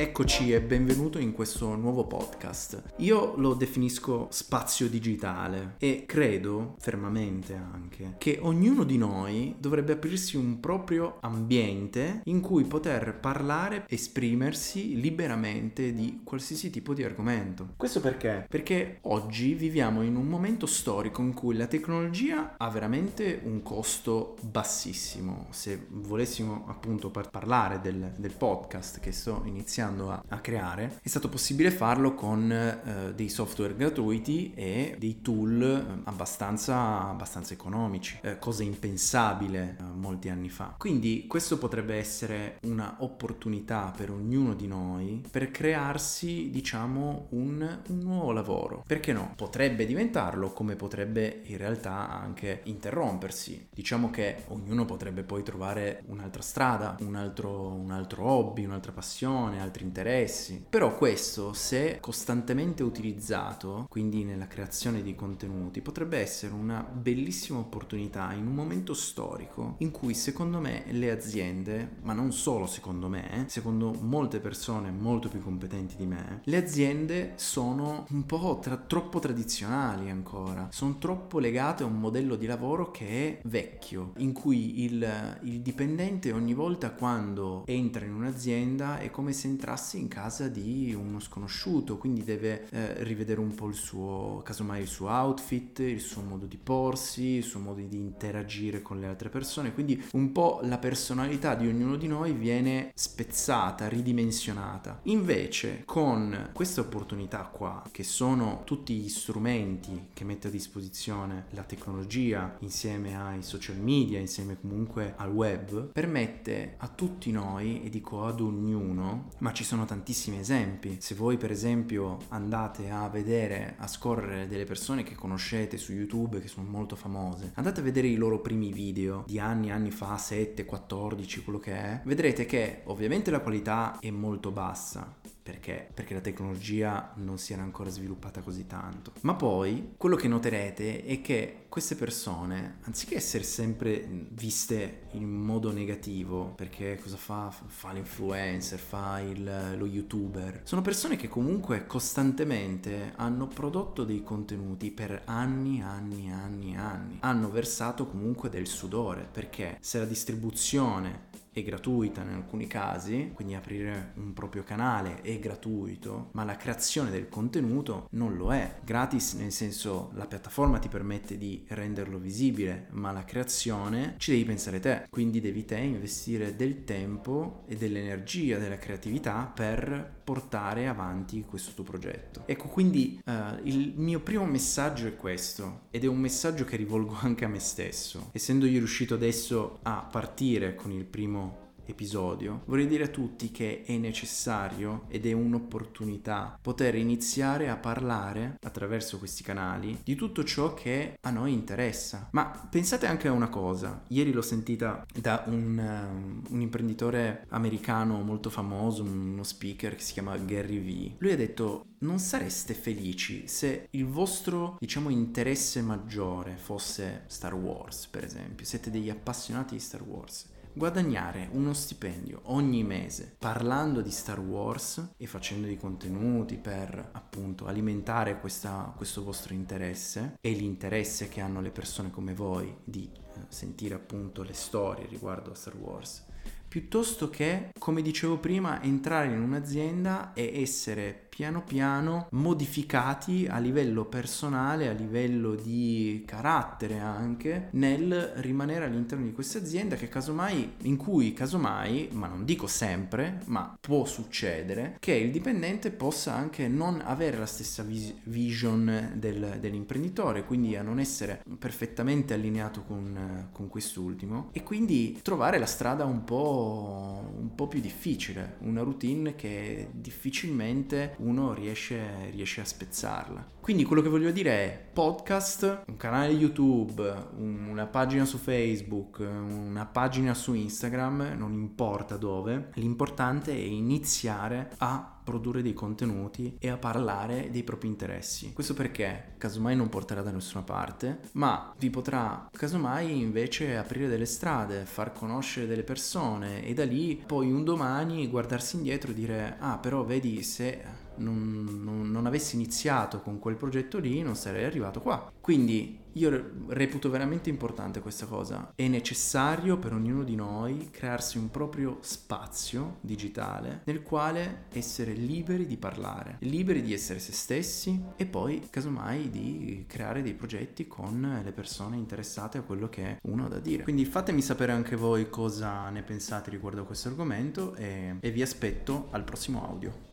Eccoci e benvenuto in questo nuovo podcast. Io lo definisco spazio digitale e credo fermamente anche che ognuno di noi dovrebbe aprirsi un proprio ambiente in cui poter parlare, esprimersi liberamente di qualsiasi tipo di argomento. Questo perché? Perché oggi viviamo in un momento storico in cui la tecnologia ha veramente un costo bassissimo. Se volessimo appunto par- parlare del, del podcast che sto iniziando iniziando a, a creare, è stato possibile farlo con eh, dei software gratuiti e dei tool eh, abbastanza, abbastanza economici, eh, cosa impensabile eh, molti anni fa. Quindi questo potrebbe essere un'opportunità per ognuno di noi per crearsi, diciamo, un, un nuovo lavoro. Perché no? Potrebbe diventarlo come potrebbe in realtà anche interrompersi. Diciamo che ognuno potrebbe poi trovare un'altra strada, un altro, un altro hobby, un'altra passione, altri interessi. Però questo, se costantemente utilizzato, quindi nella creazione di contenuti, potrebbe essere una bellissima opportunità in un momento storico in cui secondo me le aziende, ma non solo secondo me, secondo molte persone molto più competenti di me, le aziende sono un po' tra- troppo tradizionali ancora, sono troppo legate a un modello di lavoro che è vecchio, in cui il, il dipendente ogni volta quando entra in un'azienda è come se entrasse entrasse in casa di uno sconosciuto, quindi deve eh, rivedere un po' il suo, casomai il suo outfit, il suo modo di porsi, il suo modo di interagire con le altre persone, quindi un po' la personalità di ognuno di noi viene spezzata, ridimensionata. Invece con queste opportunità qua, che sono tutti gli strumenti che mette a disposizione la tecnologia insieme ai social media, insieme comunque al web, permette a tutti noi, e dico ad ognuno, ma ci sono tantissimi esempi. Se voi per esempio andate a vedere, a scorrere delle persone che conoscete su YouTube che sono molto famose, andate a vedere i loro primi video di anni, anni fa, 7, 14, quello che è, vedrete che ovviamente la qualità è molto bassa, perché? Perché la tecnologia non si era ancora sviluppata così tanto. Ma poi quello che noterete è che queste persone, anziché essere sempre viste in modo negativo, perché cosa fa? Fa l'influencer, fa il, lo youtuber, sono persone che comunque costantemente hanno prodotto dei contenuti per anni, anni, anni, anni. Hanno versato comunque del sudore, perché se la distribuzione è gratuita in alcuni casi, quindi aprire un proprio canale è gratuito, ma la creazione del contenuto non lo è. Gratis nel senso la piattaforma ti permette di renderlo visibile, ma la creazione ci devi pensare te, quindi devi te investire del tempo e dell'energia, della creatività per portare avanti questo tuo progetto. Ecco, quindi uh, il mio primo messaggio è questo ed è un messaggio che rivolgo anche a me stesso. Essendo io riuscito adesso a partire con il primo episodio, vorrei dire a tutti che è necessario ed è un'opportunità poter iniziare a parlare attraverso questi canali di tutto ciò che a noi interessa. Ma pensate anche a una cosa, ieri l'ho sentita da un, um, un imprenditore americano molto famoso, uno speaker che si chiama Gary Vee. Lui ha detto non sareste felici se il vostro, diciamo, interesse maggiore fosse Star Wars, per esempio. Siete degli appassionati di Star Wars guadagnare uno stipendio ogni mese parlando di Star Wars e facendo dei contenuti per appunto alimentare questa, questo vostro interesse e l'interesse che hanno le persone come voi di eh, sentire appunto le storie riguardo a Star Wars. Piuttosto che, come dicevo prima, entrare in un'azienda e essere piano piano modificati a livello personale, a livello di carattere anche, nel rimanere all'interno di questa azienda che casomai, in cui casomai, ma non dico sempre, ma può succedere, che il dipendente possa anche non avere la stessa vis- vision del, dell'imprenditore, quindi a non essere perfettamente allineato con, con quest'ultimo. E quindi trovare la strada un po', un po' più difficile, una routine che difficilmente uno riesce, riesce, a spezzarla. Quindi quello che voglio dire è podcast, un canale YouTube, una pagina su Facebook, una pagina su Instagram, non importa dove, l'importante è iniziare a produrre dei contenuti e a parlare dei propri interessi. Questo perché casomai non porterà da nessuna parte, ma vi potrà casomai invece aprire delle strade, far conoscere delle persone e da lì poi un domani guardarsi indietro e dire ah però vedi se non, non, non, avessi iniziato con quel progetto lì non sarei arrivato qua. Quindi io reputo veramente importante questa cosa. È necessario per ognuno di noi crearsi un proprio spazio digitale nel quale essere liberi di parlare, liberi di essere se stessi e poi casomai di creare dei progetti con le persone interessate a quello che uno ha da dire. Quindi fatemi sapere anche voi cosa ne pensate riguardo a questo argomento e, e vi aspetto al prossimo audio.